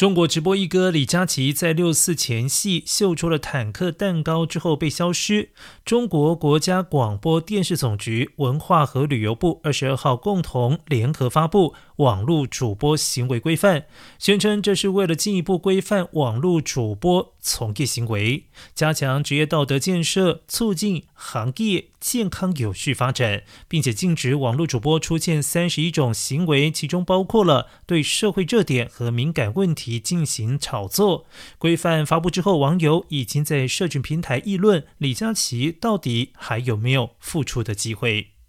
中国直播一哥李佳琦在六四前夕秀出了坦克蛋糕之后被消失。中国国家广播电视总局、文化和旅游部二十二号共同联合发布《网络主播行为规范》，宣称这是为了进一步规范网络主播从业行为，加强职业道德建设，促进行业健康有序发展，并且禁止网络主播出现三十一种行为，其中包括了对社会热点和敏感问题。进行炒作。规范发布之后，网友已经在社群平台议论李佳琦到底还有没有复出的机会。